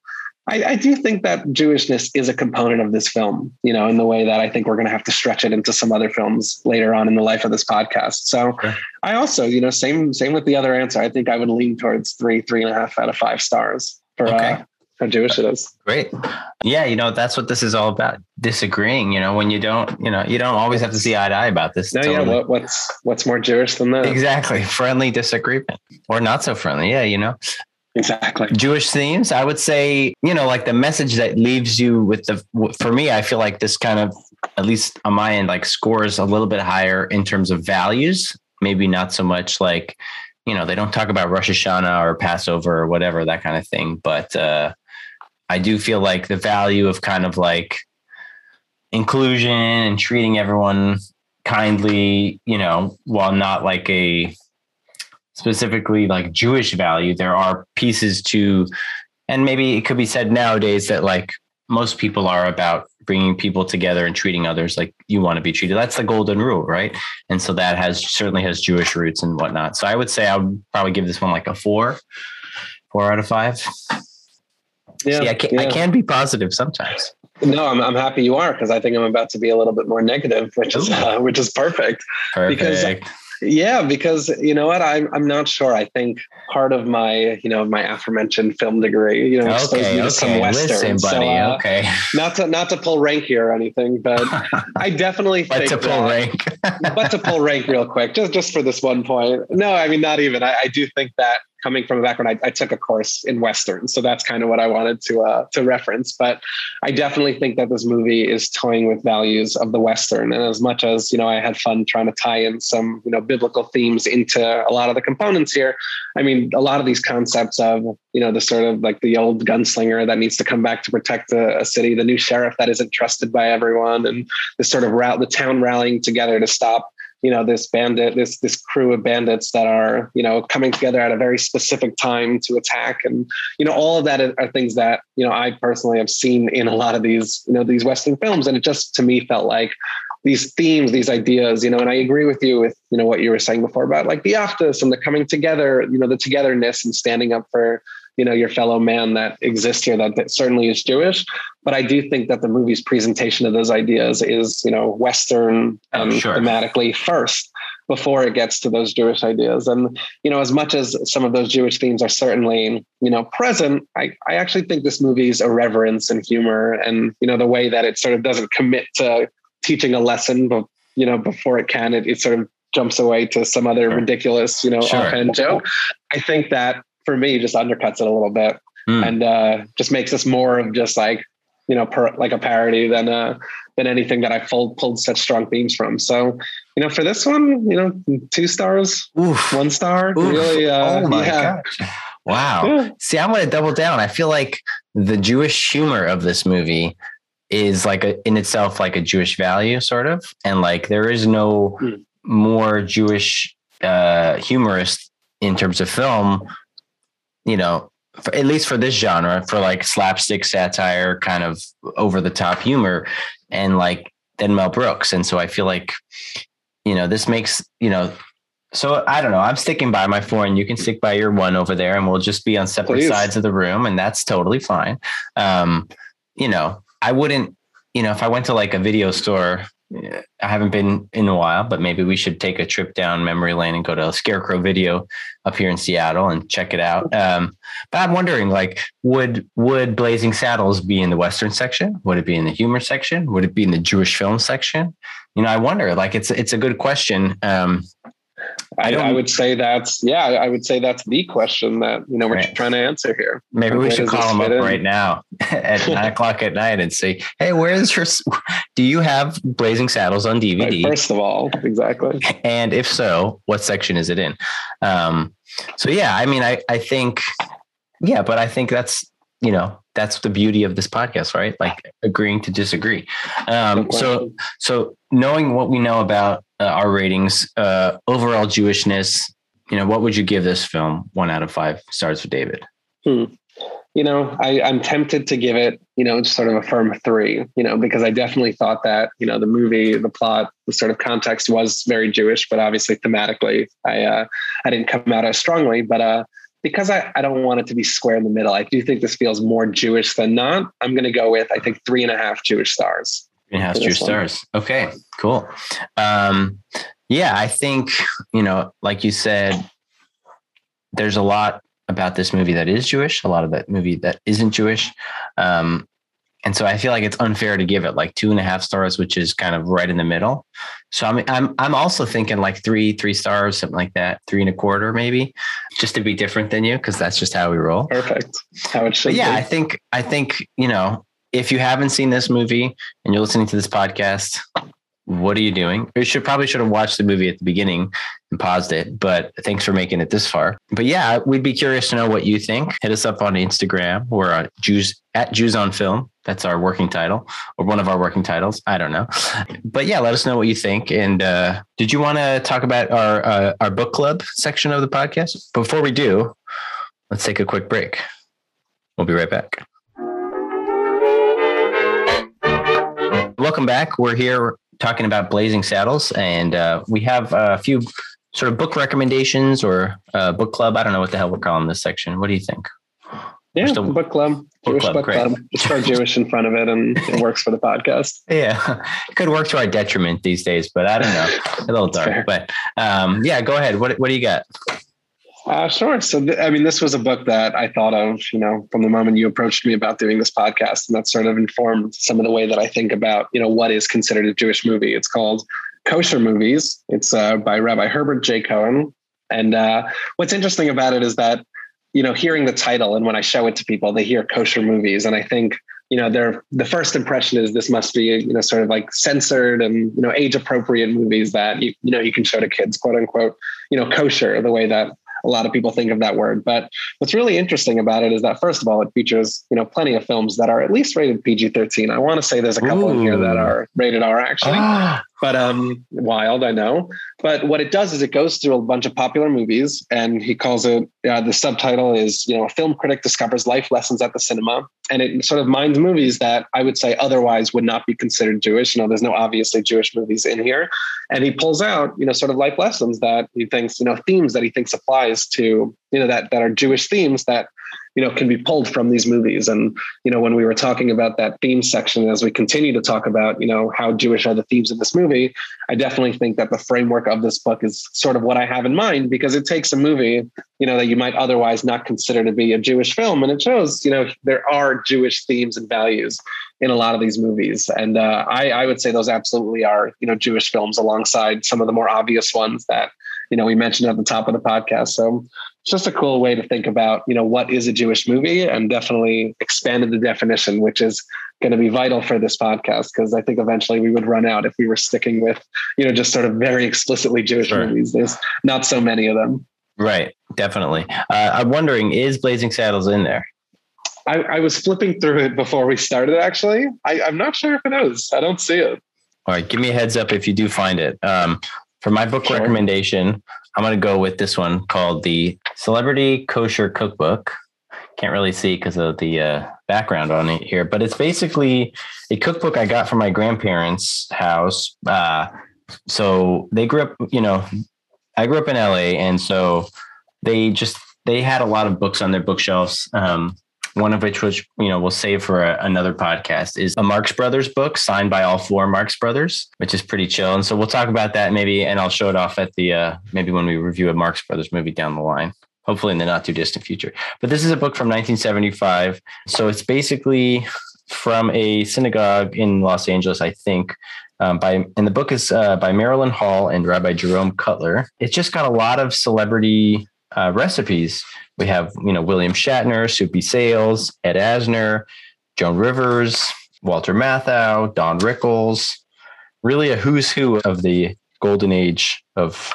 I, I, do think that Jewishness is a component of this film, you know, in the way that I think we're going to have to stretch it into some other films later on in the life of this podcast. So okay. I also, you know, same, same with the other answer. I think I would lean towards three, three and a half out of five stars for, okay. uh, how Jewish it is. Great. Yeah. You know, that's what this is all about. Disagreeing, you know, when you don't, you know, you don't always have to see eye to eye about this. No, totally. yeah. What, what's, what's more Jewish than that? Exactly. Friendly disagreement or not so friendly. Yeah. You know, Exactly. Jewish themes. I would say, you know, like the message that leaves you with the, for me, I feel like this kind of, at least on my end, like scores a little bit higher in terms of values. Maybe not so much like, you know, they don't talk about Rosh Hashanah or Passover or whatever, that kind of thing. But uh, I do feel like the value of kind of like inclusion and treating everyone kindly, you know, while not like a, specifically like Jewish value, there are pieces to, and maybe it could be said nowadays that like most people are about bringing people together and treating others like you want to be treated. That's the golden rule, right? And so that has certainly has Jewish roots and whatnot. So I would say I would probably give this one like a four, four out of five. Yeah, See, I can, yeah. I can be positive sometimes. No, I'm, I'm happy you are because I think I'm about to be a little bit more negative, which is uh, which is perfect. Perfect. Because yeah, because you know what, I'm I'm not sure. I think part of my you know my aforementioned film degree, you know, okay, okay. some western. Listen, buddy. So, uh, okay. Not to not to pull rank here or anything, but I definitely but think to pull that, rank. but to pull rank real quick, just just for this one point. No, I mean not even. I, I do think that coming from a background, I, I, took a course in Western, so that's kind of what I wanted to uh, to reference. But I definitely think that this movie is toying with values of the Western, and as much as you know, I had fun trying to tie in some you know biblical themes into a lot of the components here. I mean, a lot of these concepts of you know the sort of like the old gunslinger that needs to come back to protect a, a city, the new sheriff that isn't trusted by everyone, and this sort of route the town rallying together to stop you know this bandit this this crew of bandits that are you know coming together at a very specific time to attack. And you know all of that are things that you know i personally have seen in a lot of these you know these western films. And it just to me felt like these themes these ideas you know and i agree with you with you know what you were saying before about like the after and the coming together you know the togetherness and standing up for you know your fellow man that exists here that, that certainly is jewish but i do think that the movie's presentation of those ideas is you know western um, sure. thematically first before it gets to those jewish ideas and you know as much as some of those jewish themes are certainly you know present i, I actually think this movie's irreverence and humor and you know the way that it sort of doesn't commit to teaching a lesson but you know before it can it, it sort of jumps away to some other ridiculous you know sure. offhand joke i think that for me just undercuts it a little bit mm. and uh, just makes us more of just like you know per, like a parody than uh than anything that I pulled pulled such strong themes from. So you know for this one, you know two stars, Oof. one star, Oof. really. Uh, oh my yeah. Wow. Yeah. See, I'm going to double down. I feel like the Jewish humor of this movie is like a, in itself like a Jewish value, sort of, and like there is no mm. more Jewish uh, humorist in terms of film you know, for, at least for this genre, for like slapstick satire, kind of over the top humor, and like then Mel Brooks. And so I feel like, you know, this makes, you know, so I don't know. I'm sticking by my four, and you can stick by your one over there, and we'll just be on separate Please. sides of the room, and that's totally fine. Um, you know, I wouldn't, you know, if I went to like a video store I haven't been in a while, but maybe we should take a trip down memory lane and go to Scarecrow Video up here in Seattle and check it out. Um, but I'm wondering, like, would would Blazing Saddles be in the Western section? Would it be in the humor section? Would it be in the Jewish film section? You know, I wonder. Like, it's it's a good question. Um, I, I, would say that's yeah. I would say that's the question that you know we're right. trying to answer here. Maybe we should call them up in? right now at nine o'clock at night and say, "Hey, where is your? Do you have Blazing Saddles on DVD?" Right, first of all, exactly. And if so, what section is it in? Um, so yeah, I mean, I I think yeah, but I think that's you know, that's the beauty of this podcast, right? Like agreeing to disagree. Um, so, so knowing what we know about uh, our ratings, uh, overall Jewishness, you know, what would you give this film? One out of five stars for David. Hmm. You know, I, I'm tempted to give it, you know, just sort of a firm three, you know, because I definitely thought that, you know, the movie, the plot, the sort of context was very Jewish, but obviously thematically, I uh, I didn't come out as strongly. But uh, because I, I don't want it to be square in the middle, I do think this feels more Jewish than not. I'm going to go with, I think, three and a half Jewish stars. Three and a half Jewish stars. Okay, cool. Um, yeah, I think, you know, like you said, there's a lot about this movie that is Jewish, a lot of that movie that isn't Jewish. Um, and so I feel like it's unfair to give it like two and a half stars, which is kind of right in the middle. So I'm I'm I'm also thinking like three three stars, something like that, three and a quarter maybe, just to be different than you because that's just how we roll. Perfect. How it should. But yeah, be. I think I think you know if you haven't seen this movie and you're listening to this podcast, what are you doing? You should probably should have watched the movie at the beginning and paused it. But thanks for making it this far. But yeah, we'd be curious to know what you think. Hit us up on Instagram. We're on Jews at Jews on Film. That's our working title or one of our working titles. I don't know. But yeah, let us know what you think. And uh, did you want to talk about our uh, our book club section of the podcast? Before we do, let's take a quick break. We'll be right back. Welcome back. We're here talking about Blazing Saddles, and uh, we have a few sort of book recommendations or uh, book club. I don't know what the hell we're calling this section. What do you think? Yeah, still, book club, book Jewish club, book club. Just throw Jewish in front of it, and it works for the podcast. Yeah, it could work to our detriment these days, but I don't know. A little dark, fair. but um, yeah, go ahead. What what do you got? Uh, sure. So, th- I mean, this was a book that I thought of, you know, from the moment you approached me about doing this podcast, and that sort of informed some of the way that I think about, you know, what is considered a Jewish movie. It's called Kosher Movies. It's uh, by Rabbi Herbert J. Cohen. And uh, what's interesting about it is that, you know, hearing the title and when I show it to people, they hear kosher movies, and I think you know, their the first impression is this must be, you know, sort of like censored and you know age appropriate movies that you you know you can show to kids, quote unquote, you know, kosher, the way that a lot of people think of that word. But what's really interesting about it is that first of all, it features you know plenty of films that are at least rated PG thirteen. I want to say there's a couple Ooh. in here that are rated R actually, ah, but um, wild I know. But what it does is it goes through a bunch of popular movies, and he calls it uh, the subtitle is you know a film critic discovers life lessons at the cinema, and it sort of minds movies that I would say otherwise would not be considered Jewish. You know, there's no obviously Jewish movies in here, and he pulls out you know sort of life lessons that he thinks you know themes that he thinks applies to you know that that are Jewish themes that you know can be pulled from these movies. And you know when we were talking about that theme section as we continue to talk about you know how jewish are the themes of this movie i definitely think that the framework of this book is sort of what i have in mind because it takes a movie you know that you might otherwise not consider to be a jewish film. And it shows you know there are jewish themes and values in a lot of these movies. And uh, I, I would say those absolutely are you know jewish films alongside some of the more obvious ones that you know we mentioned at the top of the podcast. So it's just a cool way to think about you know what is a jewish movie and definitely expanded the definition which is going to be vital for this podcast because i think eventually we would run out if we were sticking with you know just sort of very explicitly jewish sure. movies. There's not so many of them. Right definitely. Uh, i'm wondering is blazing saddles in there? I, I, was flipping through it before we started actually. I, i'm not sure if it is. I don't see it. All right give me a heads up if you do find it. Um, for my book sure. recommendation I'm going to go with this one called the Celebrity Kosher Cookbook. Can't really see because of the uh, background on it here, but it's basically a cookbook I got from my grandparents' house. Uh, so they grew up, you know, I grew up in LA, and so they just they had a lot of books on their bookshelves. Um, one of which, which you know, we'll save for a, another podcast, is a Marx Brothers book signed by all four Marx Brothers, which is pretty chill. And so we'll talk about that maybe, and I'll show it off at the uh, maybe when we review a Marx Brothers movie down the line. Hopefully in the not too distant future. But this is a book from 1975. So it's basically from a synagogue in Los Angeles, I think, um, by and the book is uh, by Marilyn Hall and Rabbi Jerome Cutler. It's just got a lot of celebrity uh, recipes we have, you know, William Shatner, Soupy Sales, Ed Asner, Joan Rivers, Walter Matthau, Don Rickles, really a who's who of the golden age of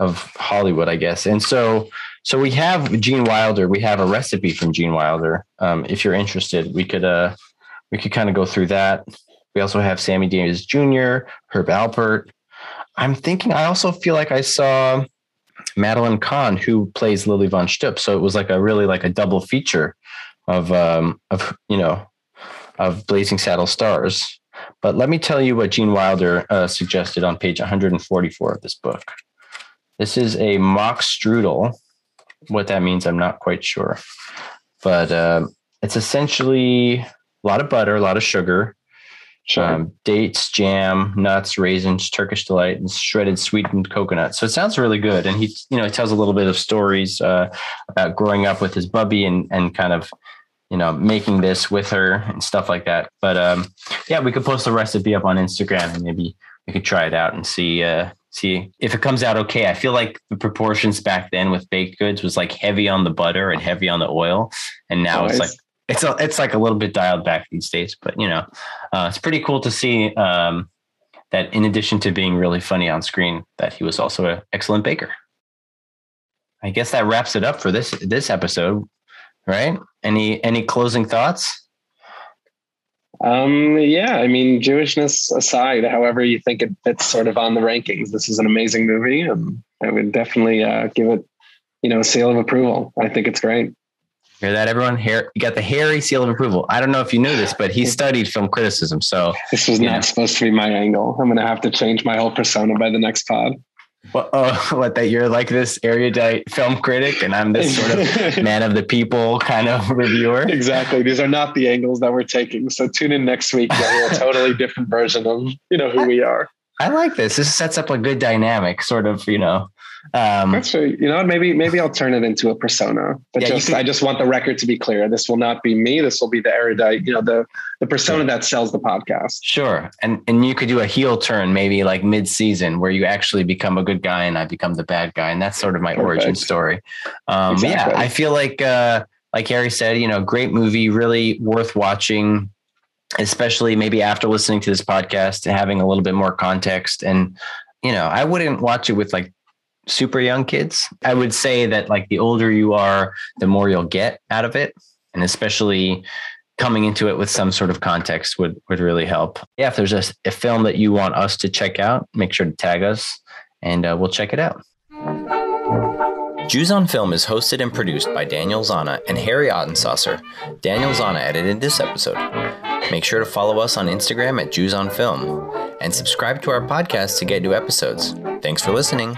of Hollywood, I guess. And so so we have Gene Wilder. We have a recipe from Gene Wilder. Um, if you're interested, we could uh we could kind of go through that. We also have Sammy Davis Jr., Herb Alpert. I'm thinking I also feel like I saw Madeline Kahn, who plays Lili von Shtupp. So it was like a really like a double feature of um of you know of Blazing Saddle Stars. But let me tell you what Gene Wilder uh, suggested on page 144 of this book. This is a mock strudel. What that means, I'm not quite sure. But uh, it's essentially a lot of butter, a lot of sugar, sure. um, dates, jam, nuts, raisins, Turkish delight, and shredded sweetened coconut. So it sounds really good. And he, you know, he tells a little bit of stories uh, about growing up with his bubby and and kind of you know, making this with her and stuff like that. But um, yeah, we could post the recipe up on Instagram and maybe we could try it out and see uh, see if it comes out okay. I feel like the proportions back then with baked goods was like heavy on the butter and heavy on the oil, and now nice. it's like it's a, it's like a little bit dialed back these days. But you know, uh, it's pretty cool to see um, that in addition to being really funny on screen, that he was also an excellent baker. I guess that wraps it up for this this episode right? Any any closing thoughts? Um, yeah, I mean, Jewishness aside, however you think it fits sort of on the rankings, this is an amazing movie. and I would definitely uh, give it, you know, a seal of approval. I think it's great. Hear that, everyone? Here, you got the hairy seal of approval. I don't know if you knew this, but he studied film criticism. So this was not know. supposed to be my angle. I'm going to have to change my whole persona by the next pod. Well, uh, what that you're like this erudite film critic and I'm this sort of man of the people kind of reviewer. Exactly. These are not the angles that we're taking. So tune in next week. Hear a totally different version of you know who we are. I like this. This sets up a good dynamic, sort of, you know, um, That's true. You know, maybe maybe I'll turn it into a persona. But yeah, just could, I just want the record to be clear. This will not be me. This will be the erudite. You know, the the persona sure. that sells the podcast. Sure. And and you could do a heel turn maybe like mid season where you actually become a good guy and I become the bad guy, and that's sort of my Perfect. origin story. Um, exactly. Yeah, I feel like uh, like Harry said, you know, great movie, really worth watching especially maybe after listening to this podcast and having a little bit more context and you know i wouldn't watch it with like super young kids. I would say that like the older you are, the more you'll get out of it. And especially coming into it with some sort of context would, would really help. Yeah, if there's a, a film that you want us to check out, make sure to tag us and uh, we'll check it out. Jews on Film is hosted and produced by Daniel Zana and Harry Ottensaucer. Daniel Zana edited this episode. Make sure to follow us on Instagram at Jews on Film and subscribe to our podcast to get new episodes. Thanks for listening.